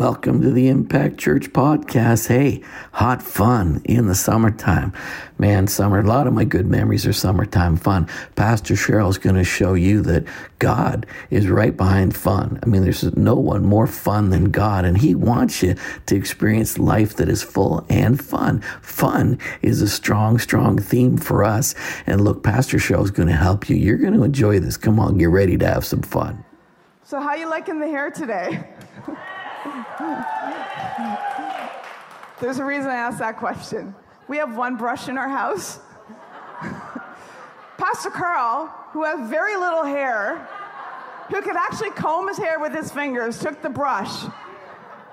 Welcome to the Impact Church podcast. Hey, hot fun in the summertime. Man, summer, a lot of my good memories are summertime fun. Pastor Cheryl's going to show you that God is right behind fun. I mean, there's no one more fun than God, and He wants you to experience life that is full and fun. Fun is a strong, strong theme for us. And look, Pastor Cheryl is going to help you. You're going to enjoy this. Come on, get ready to have some fun. So, how you liking the hair today? There's a reason I asked that question. We have one brush in our house. Pastor Carl, who has very little hair, who could actually comb his hair with his fingers, took the brush.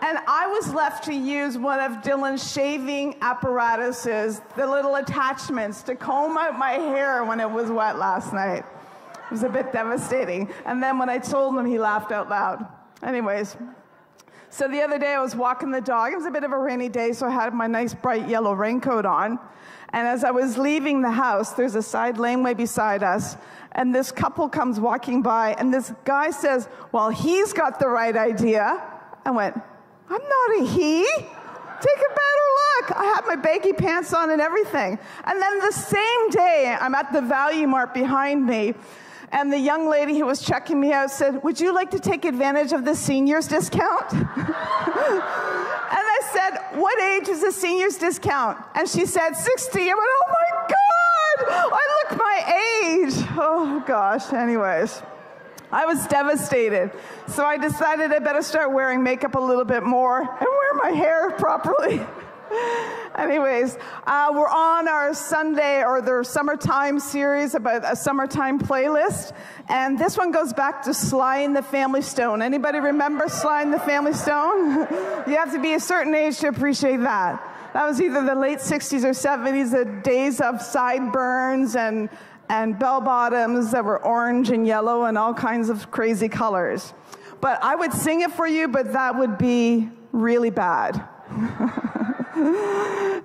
And I was left to use one of Dylan's shaving apparatuses, the little attachments, to comb out my hair when it was wet last night. It was a bit devastating. And then when I told him, he laughed out loud. Anyways, so the other day I was walking the dog. It was a bit of a rainy day, so I had my nice bright yellow raincoat on. And as I was leaving the house, there's a side laneway beside us, and this couple comes walking by, and this guy says, Well, he's got the right idea. I went, I'm not a he. Take a better look. I had my baggy pants on and everything. And then the same day, I'm at the Value Mart behind me, and the young lady who was checking me out said, Would you like to take advantage of the seniors discount? and I said, What age is the seniors discount? And she said, 60. I went, Oh my God, I look my age. Oh gosh, anyways. I was devastated. So I decided I better start wearing makeup a little bit more and wear my hair properly. Anyways, uh, we're on our Sunday or the summertime series about a summertime playlist, and this one goes back to Sly and the Family Stone. Anybody remember Sly and the Family Stone? you have to be a certain age to appreciate that. That was either the late 60s or 70s, the days of sideburns and and bell bottoms that were orange and yellow and all kinds of crazy colors. But I would sing it for you, but that would be really bad.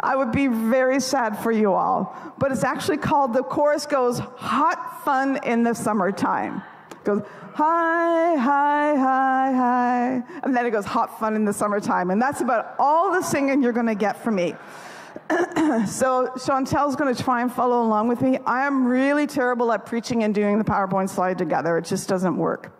I would be very sad for you all. But it's actually called, the chorus goes, Hot Fun in the Summertime. It goes, hi, hi, hi, hi. And then it goes, Hot Fun in the Summertime. And that's about all the singing you're going to get from me. so Chantel's going to try and follow along with me. I am really terrible at preaching and doing the PowerPoint slide together. It just doesn't work.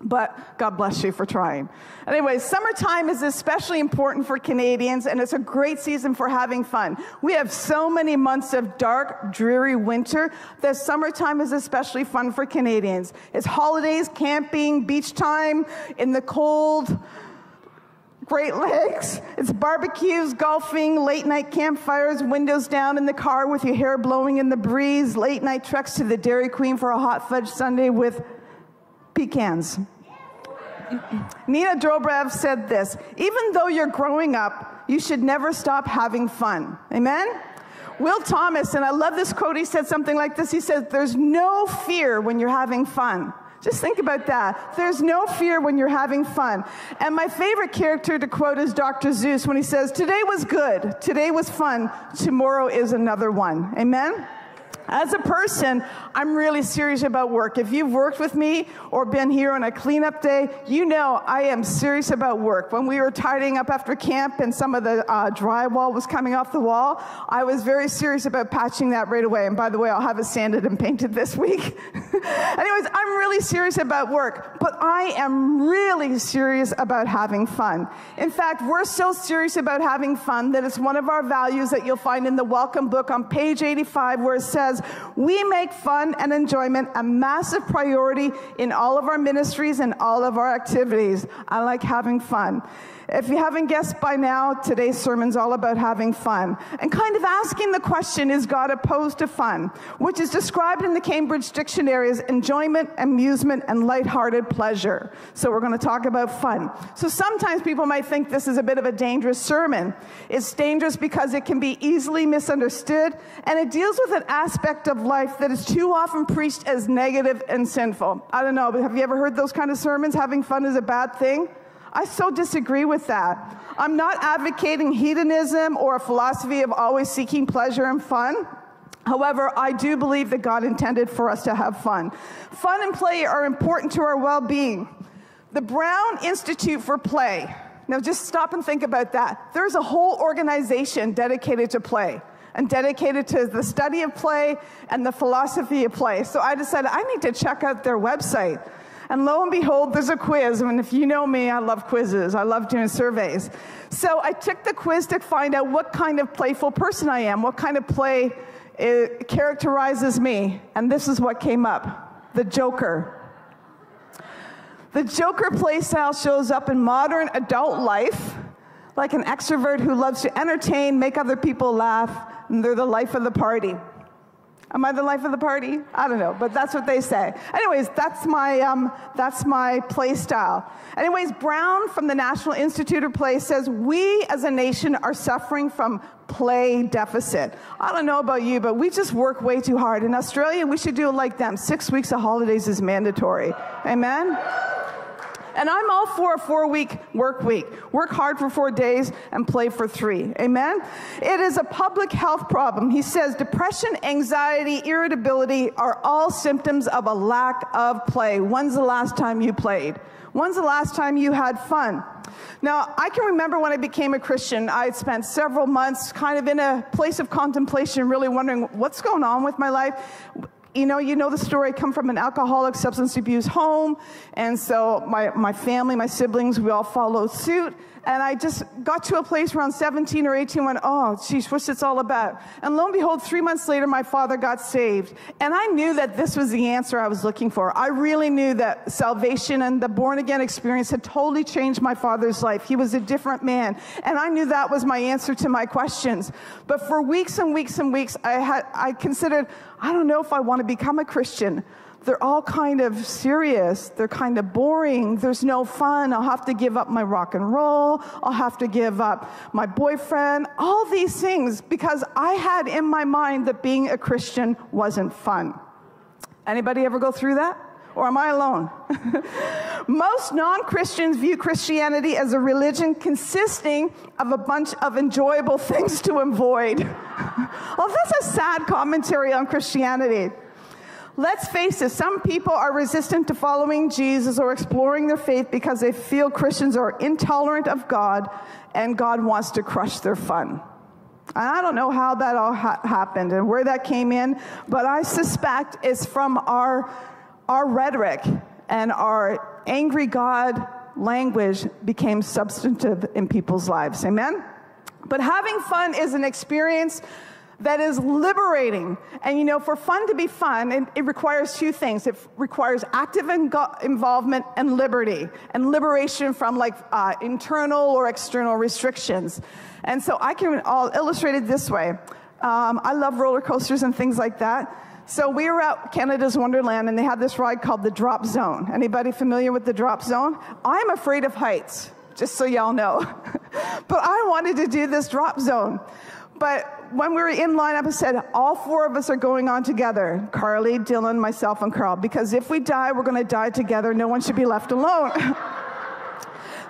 But God bless you for trying. Anyway, summertime is especially important for Canadians, and it's a great season for having fun. We have so many months of dark, dreary winter that summertime is especially fun for Canadians. It's holidays, camping, beach time in the cold. Great Lakes. It's barbecues, golfing, late night campfires, windows down in the car with your hair blowing in the breeze, late night treks to the Dairy Queen for a hot fudge sundae with pecans. Nina Dobrev said this even though you're growing up, you should never stop having fun. Amen? Will Thomas, and I love this quote, he said something like this. He said, There's no fear when you're having fun. Just think about that. There's no fear when you're having fun. And my favorite character to quote is Dr. Seuss when he says, Today was good, today was fun, tomorrow is another one. Amen? As a person, I'm really serious about work. If you've worked with me or been here on a cleanup day, you know I am serious about work. When we were tidying up after camp and some of the uh, drywall was coming off the wall, I was very serious about patching that right away. And by the way, I'll have it sanded and painted this week. Anyways, I'm really serious about work, but I am really serious about having fun. In fact, we're so serious about having fun that it's one of our values that you'll find in the welcome book on page 85 where it says, we make fun and enjoyment a massive priority in all of our ministries and all of our activities. I like having fun. If you haven't guessed by now, today's sermon's all about having fun and kind of asking the question, is God opposed to fun? Which is described in the Cambridge Dictionary as enjoyment, amusement, and lighthearted pleasure. So we're going to talk about fun. So sometimes people might think this is a bit of a dangerous sermon. It's dangerous because it can be easily misunderstood and it deals with an aspect of life that is too often preached as negative and sinful. I don't know, but have you ever heard those kind of sermons? Having fun is a bad thing? I so disagree with that. I'm not advocating hedonism or a philosophy of always seeking pleasure and fun. However, I do believe that God intended for us to have fun. Fun and play are important to our well being. The Brown Institute for Play Now, just stop and think about that. There's a whole organization dedicated to play and dedicated to the study of play and the philosophy of play. So I decided I need to check out their website. And lo and behold, there's a quiz. I and mean, if you know me, I love quizzes. I love doing surveys. So I took the quiz to find out what kind of playful person I am, what kind of play characterizes me. And this is what came up the Joker. The Joker playstyle shows up in modern adult life like an extrovert who loves to entertain, make other people laugh, and they're the life of the party. Am I the life of the party? I don't know, but that's what they say. Anyways, that's my, um, that's my play style. Anyways, Brown from the National Institute of Play says, We as a nation are suffering from play deficit. I don't know about you, but we just work way too hard. In Australia, we should do it like them. Six weeks of holidays is mandatory. Amen? And I'm all for a four week work week. Work hard for four days and play for three. Amen? It is a public health problem. He says depression, anxiety, irritability are all symptoms of a lack of play. When's the last time you played? When's the last time you had fun? Now, I can remember when I became a Christian, I spent several months kind of in a place of contemplation, really wondering what's going on with my life you know, you know the story. I come from an alcoholic, substance abuse home. And so my, my family, my siblings, we all followed suit. And I just got to a place around 17 or 18 when, oh, geez, what's it's all about? And lo and behold, three months later, my father got saved. And I knew that this was the answer I was looking for. I really knew that salvation and the born again experience had totally changed my father's life. He was a different man. And I knew that was my answer to my questions. But for weeks and weeks and weeks, I had, I considered, I don't know if I want to become a Christian. They're all kind of serious. They're kind of boring. There's no fun. I'll have to give up my rock and roll. I'll have to give up my boyfriend. All these things because I had in my mind that being a Christian wasn't fun. Anybody ever go through that? Or am I alone? Most non Christians view Christianity as a religion consisting of a bunch of enjoyable things to avoid. well, oh, that's a sad commentary on Christianity. Let's face it, some people are resistant to following Jesus or exploring their faith because they feel Christians are intolerant of God and God wants to crush their fun. And I don't know how that all ha- happened and where that came in, but I suspect it's from our our rhetoric and our angry God language became substantive in people's lives. Amen? But having fun is an experience that is liberating. And you know, for fun to be fun, it, it requires two things it requires active involvement and liberty, and liberation from like uh, internal or external restrictions. And so I can, I'll illustrate it this way. Um, I love roller coasters and things like that. So we were at Canada's Wonderland and they had this ride called the Drop Zone. Anybody familiar with the Drop Zone? I'm afraid of heights, just so y'all know. but I wanted to do this drop zone. But when we were in lineup, I said, all four of us are going on together Carly, Dylan, myself, and Carl. Because if we die, we're going to die together. No one should be left alone.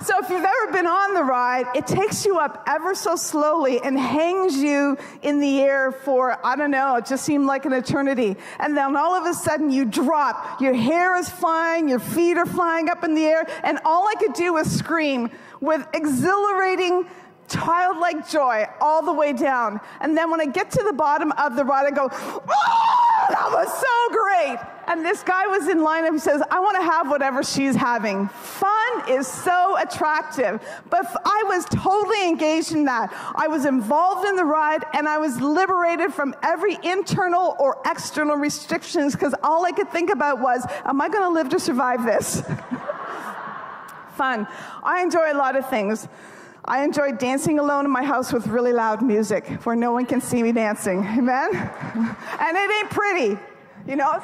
So if you've ever been on the ride, it takes you up ever so slowly and hangs you in the air for, I don't know, it just seemed like an eternity. And then all of a sudden you drop. Your hair is flying, your feet are flying up in the air, and all I could do was scream with exhilarating childlike joy all the way down. And then when I get to the bottom of the ride, I go, oh, that was so great. And this guy was in line and he says, I want to have whatever she's having. Fun is so attractive. But I was totally engaged in that. I was involved in the ride and I was liberated from every internal or external restrictions because all I could think about was, am I going to live to survive this? Fun. I enjoy a lot of things. I enjoy dancing alone in my house with really loud music where no one can see me dancing. Amen? and it ain't pretty, you know?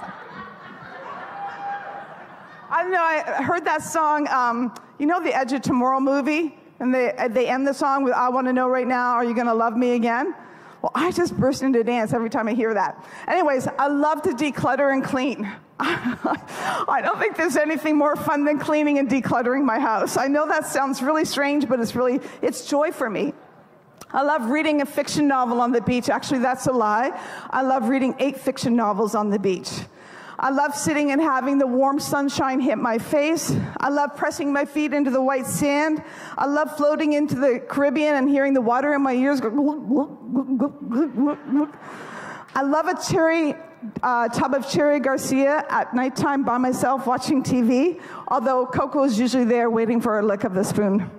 I don't know, I heard that song, um, you know the Edge of Tomorrow movie? And they, they end the song with, I want to know right now, are you going to love me again? Well, I just burst into dance every time I hear that. Anyways, I love to declutter and clean. I don't think there's anything more fun than cleaning and decluttering my house. I know that sounds really strange, but it's really, it's joy for me. I love reading a fiction novel on the beach. Actually, that's a lie. I love reading eight fiction novels on the beach. I love sitting and having the warm sunshine hit my face. I love pressing my feet into the white sand. I love floating into the Caribbean and hearing the water in my ears go. I love a cherry uh, tub of cherry Garcia at nighttime by myself watching TV, although Coco is usually there waiting for a lick of the spoon.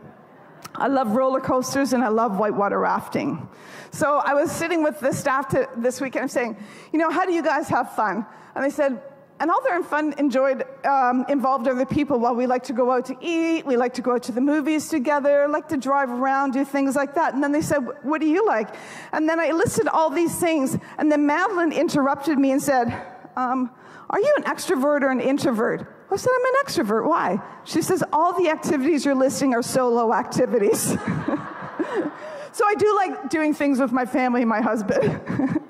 I love roller coasters and I love whitewater rafting. So I was sitting with the staff to, this weekend I'm saying, you know, how do you guys have fun? And they said, and all their fun enjoyed um, involved other people. Well, we like to go out to eat, we like to go out to the movies together, like to drive around, do things like that. And then they said, "What do you like?" And then I listed all these things, and then Madeline interrupted me and said, um, "Are you an extrovert or an introvert?" I said, "I'm an extrovert. Why?" She says, "All the activities you're listing are solo activities." so I do like doing things with my family and my husband.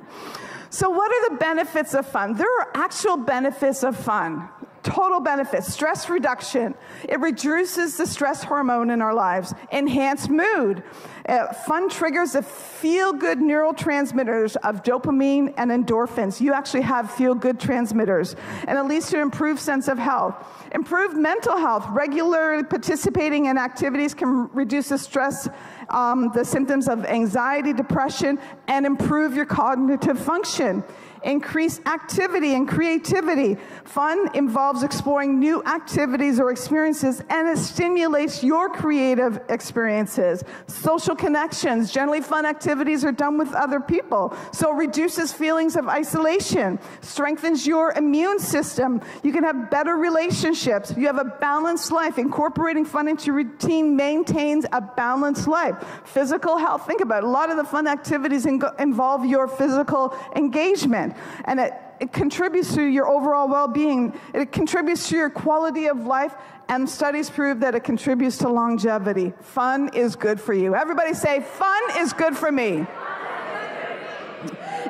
So, what are the benefits of fun? There are actual benefits of fun. Total benefits, stress reduction. It reduces the stress hormone in our lives, enhanced mood. Uh, fun triggers the feel good neurotransmitters of dopamine and endorphins. You actually have feel good transmitters, and it leads to improved sense of health. Improved mental health. Regularly participating in activities can reduce the stress um, the symptoms of anxiety, depression, and improve your cognitive function. Increase activity and creativity. Fun involves exploring new activities or experiences and it stimulates your creative experiences. Social connections. Generally, fun activities are done with other people, so it reduces feelings of isolation, strengthens your immune system. You can have better relationships. You have a balanced life. Incorporating fun into your routine maintains a balanced life. Physical health. Think about it. A lot of the fun activities involve your physical engagement and it, it contributes to your overall well being. It contributes to your quality of life, and studies prove that it contributes to longevity. Fun is good for you. Everybody say, Fun is good for me.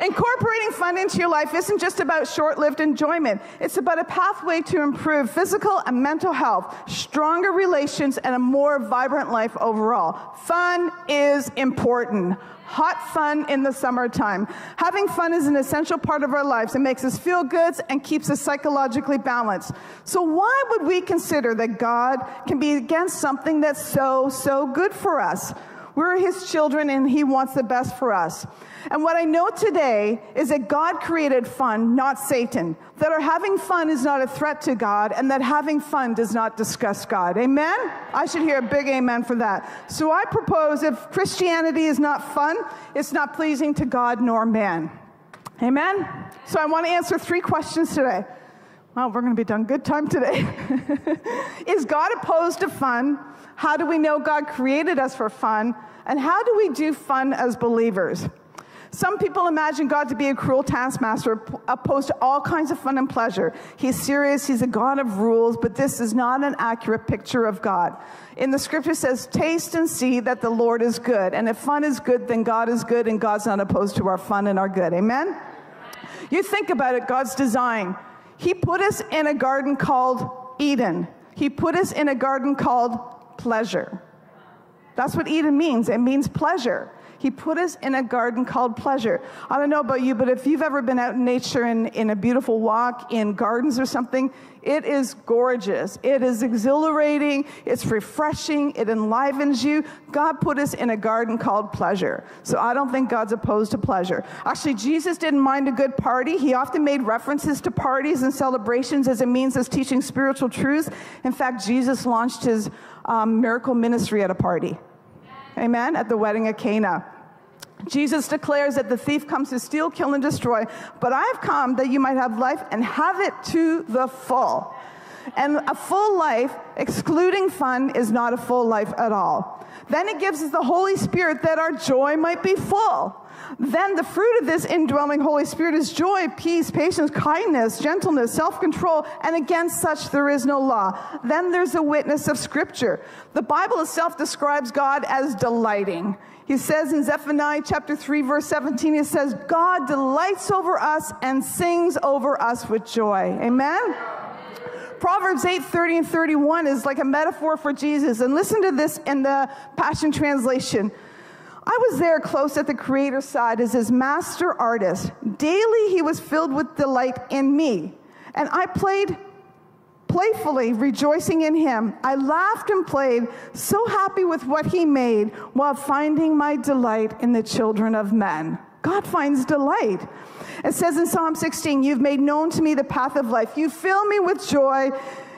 Incorporating fun into your life isn't just about short lived enjoyment, it's about a pathway to improve physical and mental health, stronger relations, and a more vibrant life overall. Fun is important hot fun in the summertime. Having fun is an essential part of our lives. It makes us feel good and keeps us psychologically balanced. So, why would we consider that God can be against something that's so, so good for us? We're his children and he wants the best for us. And what I know today is that God created fun, not Satan. That our having fun is not a threat to God, and that having fun does not disgust God. Amen? I should hear a big amen for that. So I propose if Christianity is not fun, it's not pleasing to God nor man. Amen? So I want to answer three questions today. Well, we're going to be done good time today. is God opposed to fun? How do we know God created us for fun? And how do we do fun as believers? Some people imagine God to be a cruel taskmaster opposed to all kinds of fun and pleasure. He's serious, he's a God of rules, but this is not an accurate picture of God. In the scripture says, Taste and see that the Lord is good. And if fun is good, then God is good, and God's not opposed to our fun and our good. Amen? You think about it, God's design. He put us in a garden called Eden. He put us in a garden called pleasure. That's what Eden means. It means pleasure. He put us in a garden called pleasure. I don't know about you, but if you've ever been out in nature in, in a beautiful walk in gardens or something, it is gorgeous. It is exhilarating. It's refreshing. It enlivens you. God put us in a garden called pleasure. So I don't think God's opposed to pleasure. Actually, Jesus didn't mind a good party. He often made references to parties and celebrations as a means of teaching spiritual truths. In fact, Jesus launched his um, miracle ministry at a party. Amen. At the wedding of Cana. Jesus declares that the thief comes to steal, kill, and destroy, but I have come that you might have life and have it to the full. And a full life, excluding fun, is not a full life at all. Then it gives us the Holy Spirit that our joy might be full. Then the fruit of this indwelling Holy Spirit is joy, peace, patience, kindness, gentleness, self control, and against such there is no law. Then there's the witness of Scripture. The Bible itself describes God as delighting. He says in Zephaniah chapter 3, verse 17, it says, God delights over us and sings over us with joy. Amen? Proverbs 8, 30 and 31 is like a metaphor for Jesus. And listen to this in the Passion Translation. I was there close at the Creator's side as his master artist. Daily he was filled with delight in me. And I played playfully, rejoicing in him. I laughed and played, so happy with what he made, while finding my delight in the children of men. God finds delight. It says in Psalm 16, You've made known to me the path of life. You fill me with joy.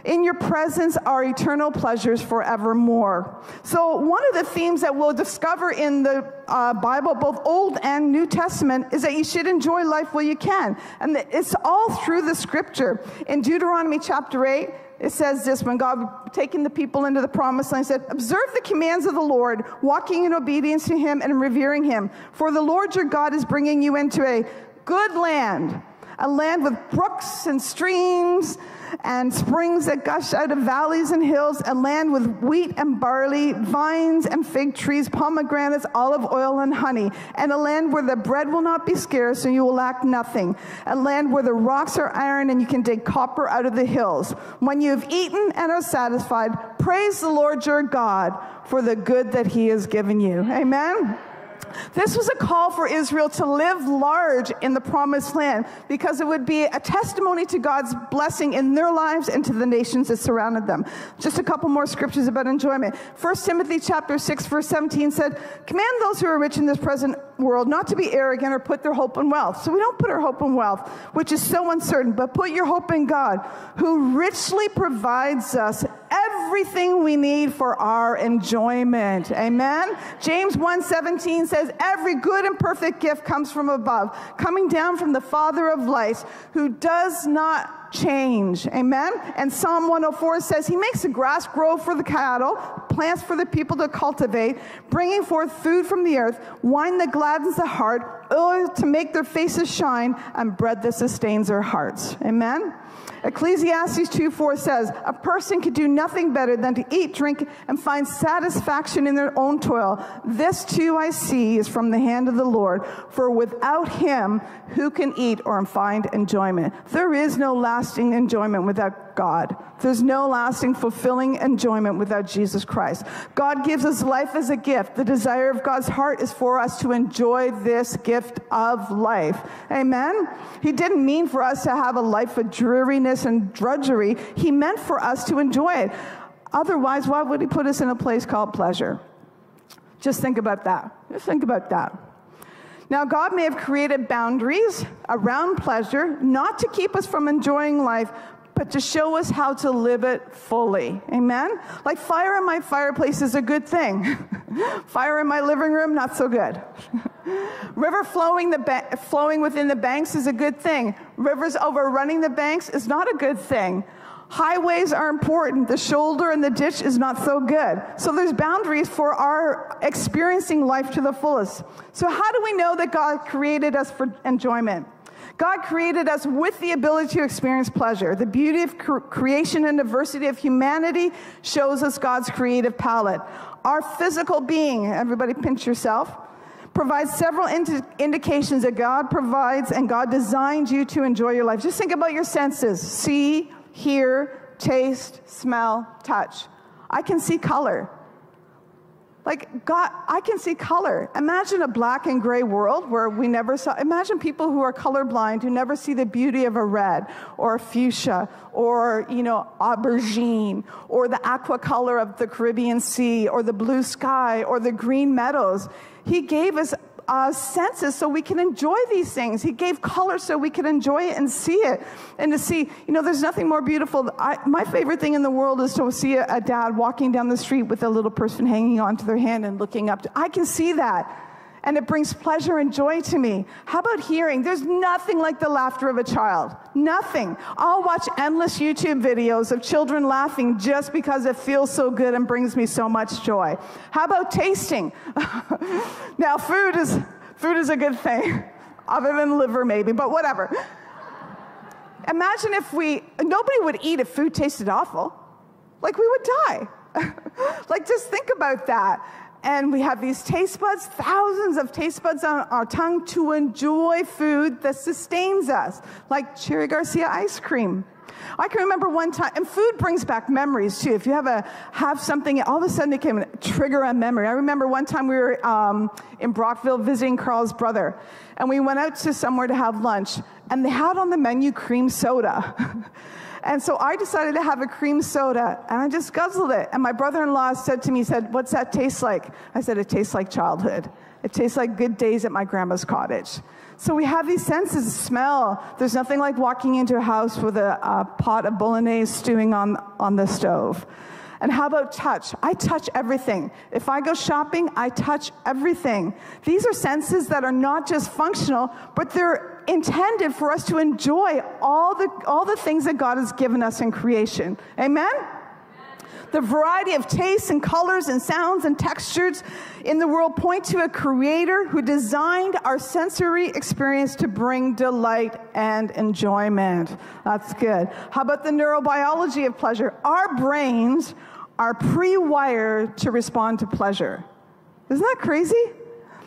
In your presence are eternal pleasures forevermore. So, one of the themes that we'll discover in the uh, Bible, both Old and New Testament, is that you should enjoy life while you can. And it's all through the scripture. In Deuteronomy chapter 8, it says this when God taking the people into the promised land, said, Observe the commands of the Lord, walking in obedience to him and revering him. For the Lord your God is bringing you into a good land, a land with brooks and streams and springs that gush out of valleys and hills, and land with wheat and barley, vines and fig trees, pomegranates, olive oil and honey, and a land where the bread will not be scarce and you will lack nothing, a land where the rocks are iron and you can dig copper out of the hills. When you have eaten and are satisfied, praise the Lord your God for the good that he has given you. Amen. This was a call for Israel to live large in the promised land because it would be a testimony to God's blessing in their lives and to the nations that surrounded them. Just a couple more scriptures about enjoyment. 1 Timothy chapter 6 verse 17 said, "Command those who are rich in this present world not to be arrogant or put their hope in wealth." So we don't put our hope in wealth, which is so uncertain, but put your hope in God, who richly provides us everything we need for our enjoyment. Amen. James 1:17 says, Every good and perfect gift comes from above, coming down from the Father of lights, who does not change. Amen. And Psalm 104 says, He makes the grass grow for the cattle, plants for the people to cultivate, bringing forth food from the earth, wine that gladdens the heart, oil to make their faces shine, and bread that sustains their hearts. Amen. Ecclesiastes 2 4 says, A person can do nothing better than to eat, drink, and find satisfaction in their own toil. This too I see is from the hand of the Lord, for without him, who can eat or find enjoyment? There is no lasting enjoyment without God. There's no lasting, fulfilling enjoyment without Jesus Christ. God gives us life as a gift. The desire of God's heart is for us to enjoy this gift of life. Amen? He didn't mean for us to have a life of dreariness and drudgery, He meant for us to enjoy it. Otherwise, why would He put us in a place called pleasure? Just think about that. Just think about that. Now, God may have created boundaries around pleasure, not to keep us from enjoying life, but to show us how to live it fully. Amen? Like fire in my fireplace is a good thing. fire in my living room, not so good. River flowing, the ba- flowing within the banks is a good thing. Rivers overrunning the banks is not a good thing. Highways are important. The shoulder and the ditch is not so good. So there's boundaries for our experiencing life to the fullest. So how do we know that God created us for enjoyment? God created us with the ability to experience pleasure. The beauty of cre- creation and diversity of humanity shows us God's creative palette. Our physical being, everybody pinch yourself, provides several indi- indications that God provides and God designed you to enjoy your life. Just think about your senses see, hear, taste, smell, touch. I can see color. Like, God, I can see color. Imagine a black and gray world where we never saw. Imagine people who are colorblind who never see the beauty of a red or a fuchsia or, you know, aubergine or the aqua color of the Caribbean Sea or the blue sky or the green meadows. He gave us uh, senses so we can enjoy these things. He gave color so we can enjoy it and see it. And to see, you know, there's nothing more beautiful. I, my favorite thing in the world is to see a, a, dad walking down the street with a little person hanging onto their hand and looking up. To, I can see that. And it brings pleasure and joy to me. How about hearing? There's nothing like the laughter of a child. Nothing. I'll watch endless YouTube videos of children laughing just because it feels so good and brings me so much joy. How about tasting? now, food is, food is a good thing, other than liver maybe, but whatever. Imagine if we, nobody would eat if food tasted awful. Like we would die. like just think about that and we have these taste buds, thousands of taste buds on our tongue to enjoy food that sustains us, like Cherry Garcia ice cream. I can remember one time, and food brings back memories too. If you have a have something, all of a sudden it can trigger a memory. I remember one time we were um, in Brockville visiting Carl's brother, and we went out to somewhere to have lunch, and they had on the menu cream soda. And so I decided to have a cream soda and I just guzzled it. And my brother in law said to me, said, What's that taste like? I said, It tastes like childhood. It tastes like good days at my grandma's cottage. So we have these senses smell. There's nothing like walking into a house with a, a pot of bolognese stewing on, on the stove. And how about touch? I touch everything. If I go shopping, I touch everything. These are senses that are not just functional, but they're intended for us to enjoy all the, all the things that God has given us in creation. Amen? The variety of tastes and colors and sounds and textures in the world point to a creator who designed our sensory experience to bring delight and enjoyment. That's good. How about the neurobiology of pleasure? Our brains are pre wired to respond to pleasure. Isn't that crazy?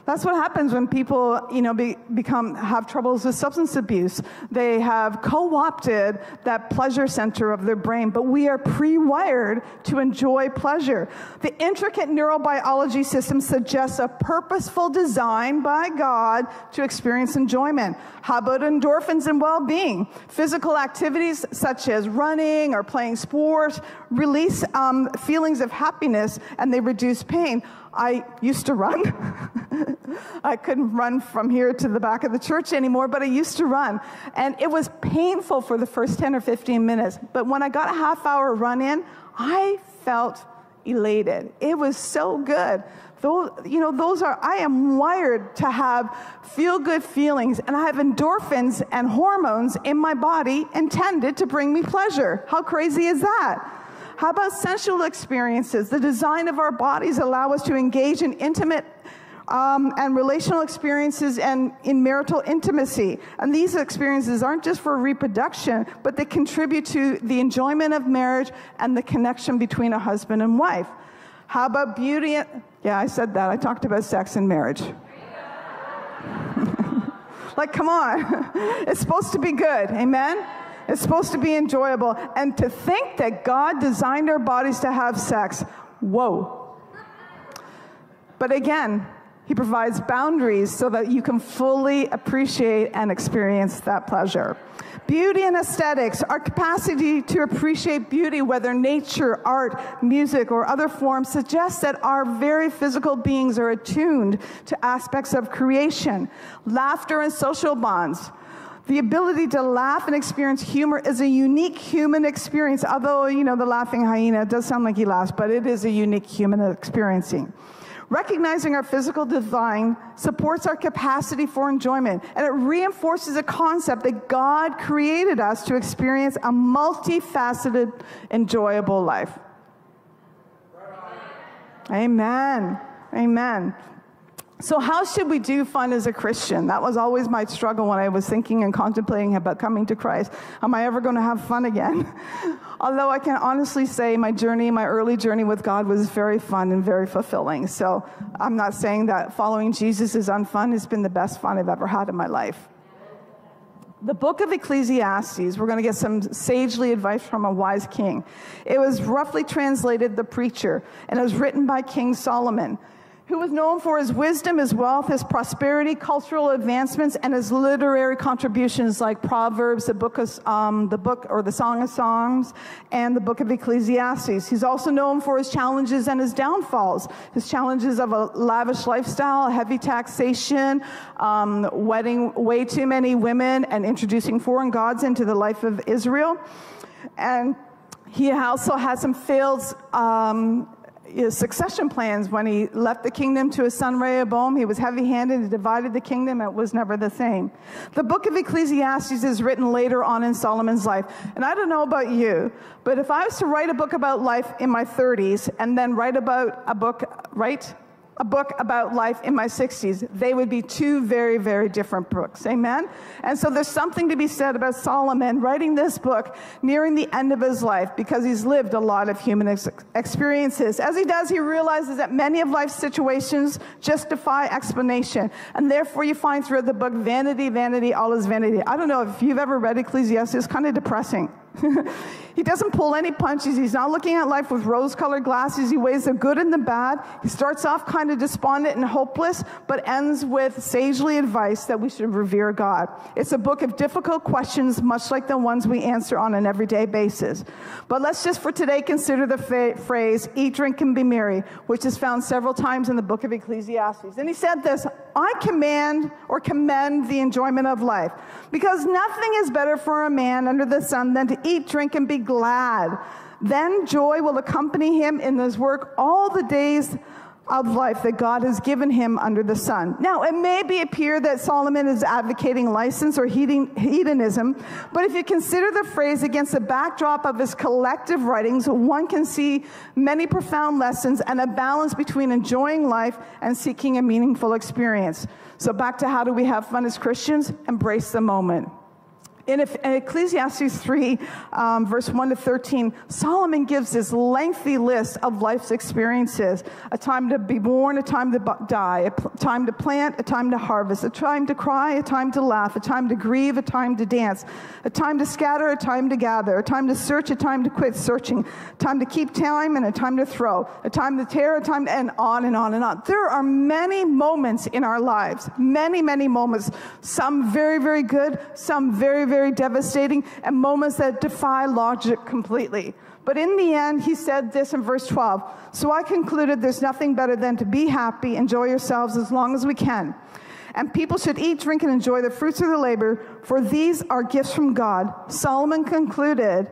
That's what happens when people, you know, be, become have troubles with substance abuse. They have co-opted that pleasure center of their brain, but we are pre-wired to enjoy pleasure. The intricate neurobiology system suggests a purposeful design by God to experience enjoyment. How about endorphins and well-being? Physical activities such as running or playing sports release um, feelings of happiness and they reduce pain. I used to run. I couldn't run from here to the back of the church anymore, but I used to run. And it was painful for the first 10 or 15 minutes. But when I got a half hour run in, I felt elated. It was so good. Those, you know, those are, I am wired to have feel good feelings, and I have endorphins and hormones in my body intended to bring me pleasure. How crazy is that? How about sensual experiences? The design of our bodies allow us to engage in intimate um, and relational experiences and in marital intimacy. And these experiences aren't just for reproduction, but they contribute to the enjoyment of marriage and the connection between a husband and wife. How about beauty? And, yeah, I said that. I talked about sex and marriage. like, come on. it's supposed to be good. Amen? It's supposed to be enjoyable. And to think that God designed our bodies to have sex, whoa. But again, He provides boundaries so that you can fully appreciate and experience that pleasure. Beauty and aesthetics, our capacity to appreciate beauty, whether nature, art, music, or other forms, suggests that our very physical beings are attuned to aspects of creation. Laughter and social bonds. The ability to laugh and experience humor is a unique human experience. Although, you know, the laughing hyena does sound like he laughs, but it is a unique human experiencing. Recognizing our physical design supports our capacity for enjoyment, and it reinforces a concept that God created us to experience a multifaceted, enjoyable life. Amen. Amen. So, how should we do fun as a Christian? That was always my struggle when I was thinking and contemplating about coming to Christ. Am I ever going to have fun again? Although I can honestly say my journey, my early journey with God was very fun and very fulfilling. So, I'm not saying that following Jesus is unfun. It's been the best fun I've ever had in my life. The book of Ecclesiastes, we're going to get some sagely advice from a wise king. It was roughly translated The Preacher, and it was written by King Solomon who was known for his wisdom, his wealth, his prosperity, cultural advancements, and his literary contributions like Proverbs, the book, of, um, the book or the Song of Songs, and the book of Ecclesiastes. He's also known for his challenges and his downfalls, his challenges of a lavish lifestyle, heavy taxation, um, wedding way too many women, and introducing foreign gods into the life of Israel. And he also had some failed um, his succession plans when he left the kingdom to his son Rehoboam. He was heavy handed, he divided the kingdom, it was never the same. The book of Ecclesiastes is written later on in Solomon's life. And I don't know about you, but if I was to write a book about life in my 30s and then write about a book, right? A book about life in my 60s, they would be two very, very different books. Amen? And so there's something to be said about Solomon writing this book nearing the end of his life because he's lived a lot of human ex- experiences. As he does, he realizes that many of life's situations justify explanation. And therefore, you find throughout the book vanity, vanity, all is vanity. I don't know if you've ever read Ecclesiastes, it's kind of depressing. he doesn't pull any punches. He's not looking at life with rose colored glasses. He weighs the good and the bad. He starts off kind of despondent and hopeless, but ends with sagely advice that we should revere God. It's a book of difficult questions, much like the ones we answer on an everyday basis. But let's just for today consider the fa- phrase, eat, drink, and be merry, which is found several times in the book of Ecclesiastes. And he said this I command or commend the enjoyment of life, because nothing is better for a man under the sun than to eat, drink, and be glad. Then joy will accompany him in his work all the days of life that God has given him under the sun. Now, it may be appear that Solomon is advocating license or hedonism, but if you consider the phrase against the backdrop of his collective writings, one can see many profound lessons and a balance between enjoying life and seeking a meaningful experience. So back to how do we have fun as Christians? Embrace the moment. In, Ecclesiastes 3, um, verse 1 to 13, Solomon gives this lengthy list of life's experiences a time to be born, a time to die, a time to plant, a time to harvest, a time to cry, a time to laugh, a time to grieve, a time to dance, a time to scatter, a time to gather, a time to search, a time to quit searching, a time to keep time, and a time to throw, a time to tear, a time to, and on and on and on. There are many moments in our lives, many, many moments, some very, very good, some very, very very devastating and moments that defy logic completely. But in the end, he said this in verse 12 So I concluded there's nothing better than to be happy, enjoy yourselves as long as we can. And people should eat, drink, and enjoy the fruits of their labor, for these are gifts from God. Solomon concluded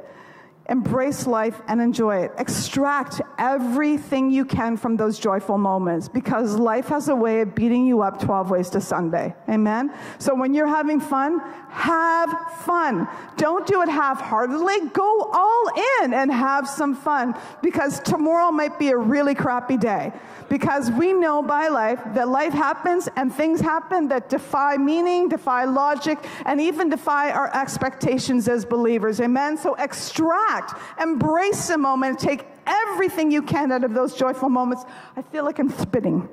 Embrace life and enjoy it. Extract everything you can from those joyful moments because life has a way of beating you up 12 ways to Sunday. Amen? So when you're having fun, have fun. Don't do it half heartedly. Go all in and have some fun because tomorrow might be a really crappy day. Because we know by life that life happens and things happen that defy meaning, defy logic, and even defy our expectations as believers. Amen? So extract Embrace the moment. Take everything you can out of those joyful moments. I feel like I'm spitting.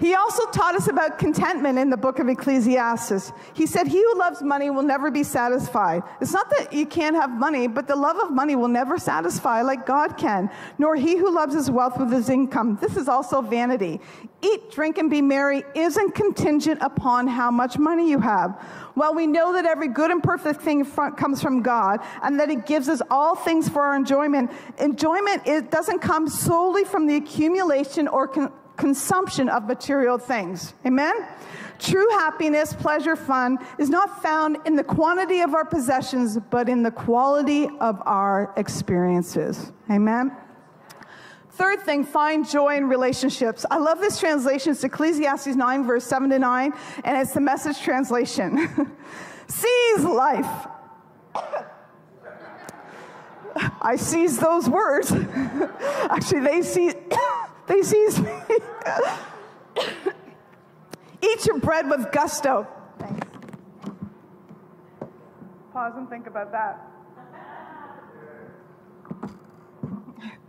He also taught us about contentment in the book of Ecclesiastes. He said, He who loves money will never be satisfied. It's not that you can't have money, but the love of money will never satisfy like God can, nor he who loves his wealth with his income. This is also vanity. Eat, drink, and be merry isn't contingent upon how much money you have. Well, we know that every good and perfect thing comes from God and that He gives us all things for our enjoyment. Enjoyment it doesn't come solely from the accumulation or con- consumption of material things. Amen? True happiness, pleasure, fun is not found in the quantity of our possessions, but in the quality of our experiences. Amen? Third thing, find joy in relationships. I love this translation. It's Ecclesiastes 9, verse 7 to 9, and it's the message translation. Seize life. I seize those words. Actually, they seize. They seized me. Eat your bread with gusto. Thanks. Pause and think about that.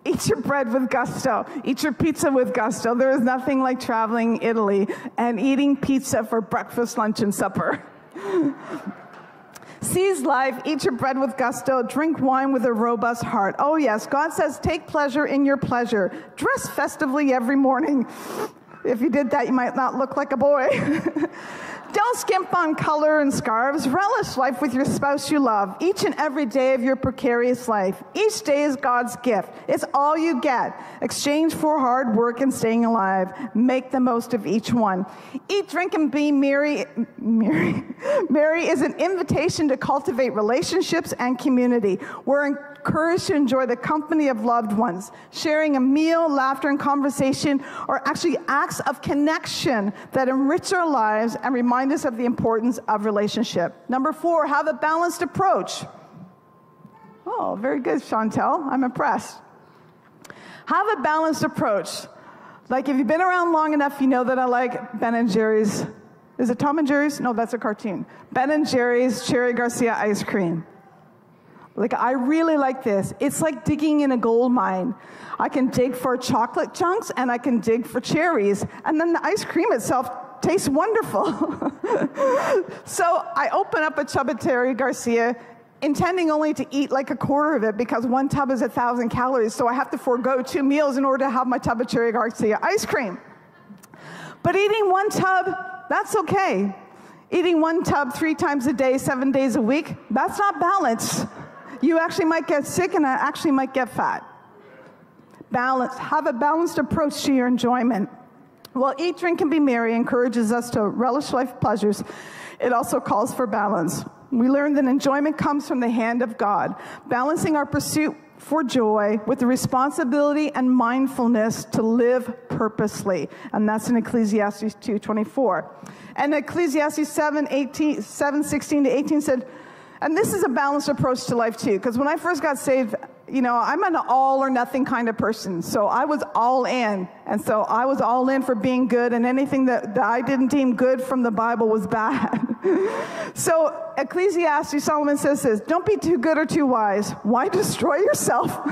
Eat your bread with gusto. Eat your pizza with gusto. There is nothing like traveling Italy and eating pizza for breakfast, lunch, and supper. Seize life, eat your bread with gusto, drink wine with a robust heart. Oh, yes, God says, take pleasure in your pleasure. Dress festively every morning. If you did that, you might not look like a boy. Don't skimp on color and scarves. Relish life with your spouse you love, each and every day of your precarious life. Each day is God's gift. It's all you get. Exchange for hard work and staying alive. Make the most of each one. Eat, drink, and be merry. Merry. Merry is an invitation to cultivate relationships and community. We're encouraged to enjoy the company of loved ones, sharing a meal, laughter, and conversation, or actually acts of connection that enrich our lives and remind of the importance of relationship. Number four, have a balanced approach. Oh, very good, Chantel. I'm impressed. Have a balanced approach. Like if you've been around long enough, you know that I like Ben and Jerry's. Is it Tom and Jerry's? No, that's a cartoon. Ben and Jerry's Cherry Garcia ice cream. Like, I really like this. It's like digging in a gold mine. I can dig for chocolate chunks and I can dig for cherries. And then the ice cream itself tastes wonderful. so I open up a Chubba Cherry Garcia intending only to eat like a quarter of it because one tub is a thousand calories. So I have to forego two meals in order to have my Chubba Cherry Garcia ice cream. But eating one tub, that's okay. Eating one tub three times a day, seven days a week, that's not balance you actually might get sick and I actually might get fat. Balance. Have a balanced approach to your enjoyment. While eat, drink, and be merry encourages us to relish life pleasures, it also calls for balance. We learn that enjoyment comes from the hand of God, balancing our pursuit for joy with the responsibility and mindfulness to live purposely. And that's in Ecclesiastes 2.24. And Ecclesiastes 7, 18, 7 16 to 18 said, and this is a balanced approach to life too, because when I first got saved, you know, I'm an all or nothing kind of person. So I was all in. And so I was all in for being good, and anything that, that I didn't deem good from the Bible was bad. so Ecclesiastes, Solomon says this don't be too good or too wise. Why destroy yourself?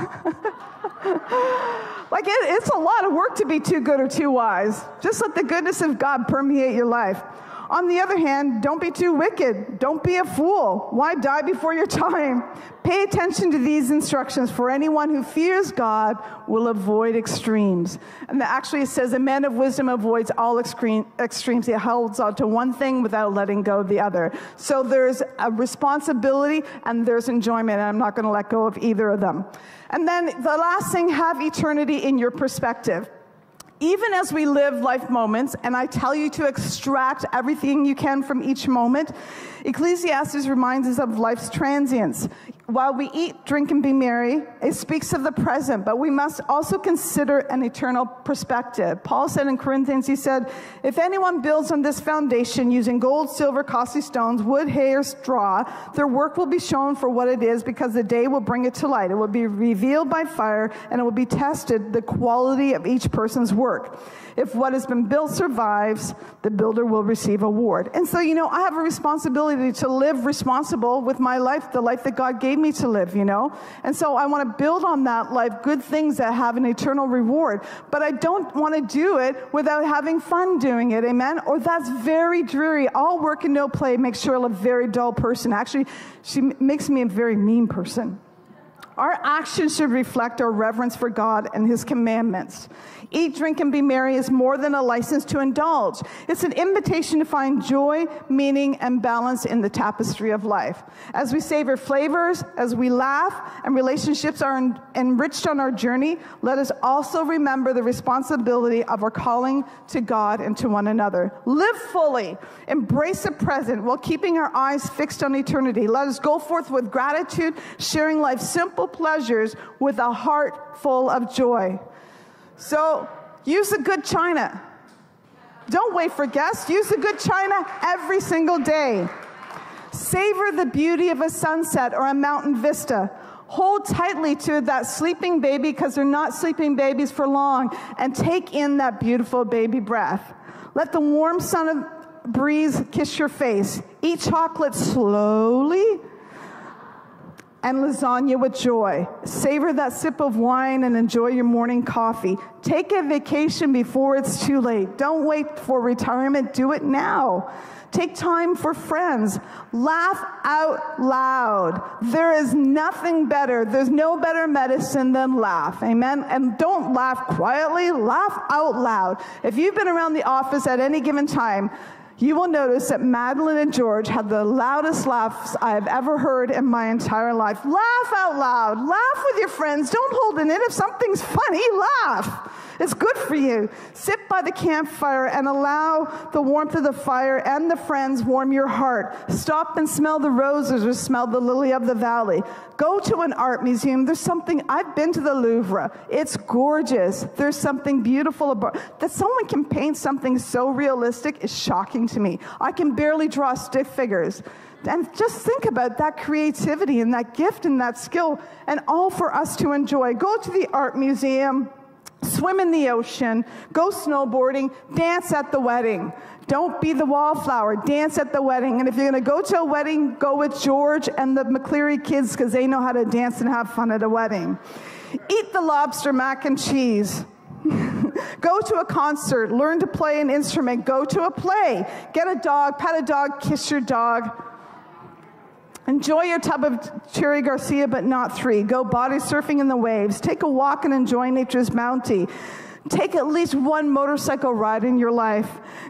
like it, it's a lot of work to be too good or too wise. Just let the goodness of God permeate your life. On the other hand, don't be too wicked. Don't be a fool. Why die before your time? Pay attention to these instructions, for anyone who fears God will avoid extremes. And actually, it says, A man of wisdom avoids all extreme, extremes. He holds on to one thing without letting go of the other. So there's a responsibility and there's enjoyment, and I'm not going to let go of either of them. And then the last thing have eternity in your perspective even as we live life moments, and I tell you to extract everything you can from each moment, Ecclesiastes reminds us of life's transience. While we eat, drink, and be merry, it speaks of the present, but we must also consider an eternal perspective. Paul said in Corinthians, he said, If anyone builds on this foundation using gold, silver, costly stones, wood, hay, or straw, their work will be shown for what it is because the day will bring it to light. It will be revealed by fire and it will be tested, the quality of each person's work. If what has been built survives, the builder will receive a reward. And so, you know, I have a responsibility to live responsible with my life, the life that God gave me to live, you know? And so I want to build on that life, good things that have an eternal reward. But I don't want to do it without having fun doing it, amen? Or that's very dreary. All work and no play makes Cheryl a very dull person. Actually, she makes me a very mean person. Our actions should reflect our reverence for God and His commandments. Eat, drink, and be merry is more than a license to indulge. It's an invitation to find joy, meaning, and balance in the tapestry of life. As we savor flavors, as we laugh, and relationships are en- enriched on our journey, let us also remember the responsibility of our calling to God and to one another. Live fully, embrace the present while keeping our eyes fixed on eternity. Let us go forth with gratitude, sharing life's simple pleasures with a heart full of joy. So use the good china. Don't wait for guests. Use the good china every single day. Savor the beauty of a sunset or a mountain vista. Hold tightly to that sleeping baby because they're not sleeping babies for long and take in that beautiful baby breath. Let the warm sun of breeze kiss your face. Eat chocolate slowly and lasagna with joy. Savor that sip of wine and enjoy your morning coffee. Take a vacation before it's too late. Don't wait for retirement, do it now. Take time for friends. Laugh out loud. There is nothing better. There's no better medicine than laugh. Amen. And don't laugh quietly, laugh out loud. If you've been around the office at any given time, you will notice that Madeline and George had the loudest laughs I have ever heard in my entire life. Laugh out loud. Laugh with your friends. Don't hold it in. If something's funny, laugh. It's good for you. Sit by the campfire and allow the warmth of the fire and the friends warm your heart. Stop and smell the roses or smell the lily of the valley. Go to an art museum. There's something, I've been to the Louvre. It's gorgeous. There's something beautiful about that someone can paint something so realistic is shocking to me. I can barely draw stick figures. And just think about that creativity and that gift and that skill, and all for us to enjoy. Go to the art museum swim in the ocean, go snowboarding, dance at the wedding. Don't be the wallflower, dance at the wedding. And if you're to go to a wedding, go with George and the McCleary kids because they know how to dance and have fun at a wedding. Eat the lobster mac and cheese. go to a concert, learn to play an instrument, go to a play, get a dog, pet a dog, kiss your dog. Enjoy your tub of Cherry Garcia, but not three. Go body surfing in the waves. Take a walk and enjoy nature's bounty. Take at least one motorcycle ride in your life.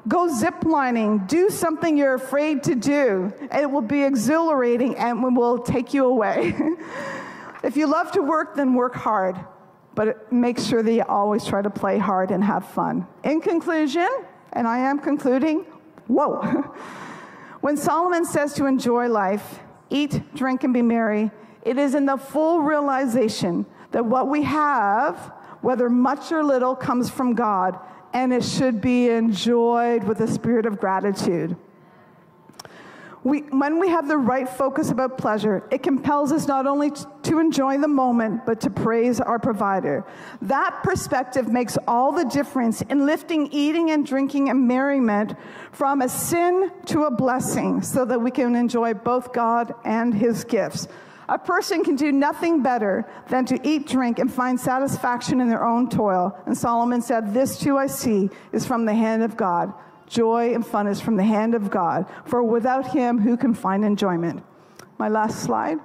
Go zip lining. Do something you're afraid to do. It will be exhilarating and will take you away. if you love to work, then work hard. But make sure that you always try to play hard and have fun. In conclusion, and I am concluding, whoa. when Solomon says to enjoy life, eat, drink, and be merry, it is in the full realization that what we have, whether much or little, comes from God, and it should be enjoyed with a spirit of gratitude. We, when we have the right focus about pleasure, it compels us not only to enjoy the moment, but to praise our provider. That perspective makes all the difference in lifting eating and drinking and merriment from a sin to a blessing so that we can enjoy both God and his gifts. A person can do nothing better than to eat, drink, and find satisfaction in their own toil. And Solomon said, This too I see is from the hand of God. Joy and fun is from the hand of God, for without him, who can find enjoyment? My last slide.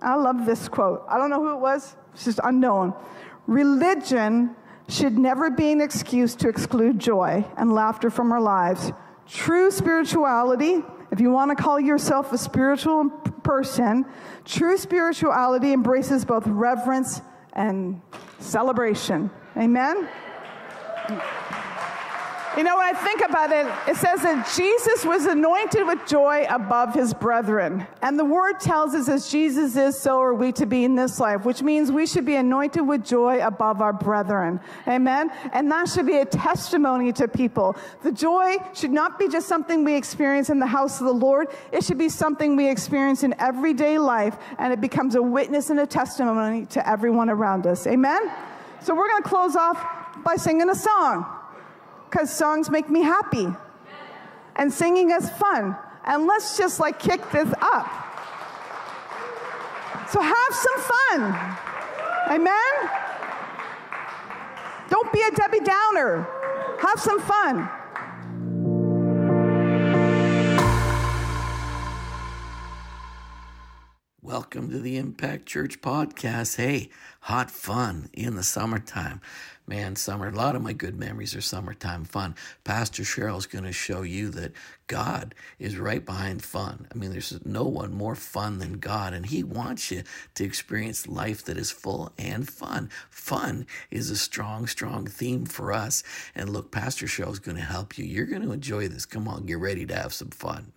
I love this quote. I don't know who it was, it's just unknown. Religion should never be an excuse to exclude joy and laughter from our lives. True spirituality, if you want to call yourself a spiritual person, true spirituality embraces both reverence and celebration. Amen? You know, when I think about it, it says that Jesus was anointed with joy above his brethren. And the word tells us as Jesus is, so are we to be in this life, which means we should be anointed with joy above our brethren. Amen? And that should be a testimony to people. The joy should not be just something we experience in the house of the Lord, it should be something we experience in everyday life, and it becomes a witness and a testimony to everyone around us. Amen? So we're going to close off by singing a song because songs make me happy. And singing is fun. And let's just like kick this up. So have some fun. Amen? Don't be a Debbie Downer. Have some fun. Welcome to the Impact Church podcast. Hey, hot fun in the summertime. Man, summer, a lot of my good memories are summertime fun. Pastor Cheryl's going to show you that God is right behind fun. I mean, there's no one more fun than God, and He wants you to experience life that is full and fun. Fun is a strong, strong theme for us. And look, Pastor Cheryl's going to help you. You're going to enjoy this. Come on, get ready to have some fun.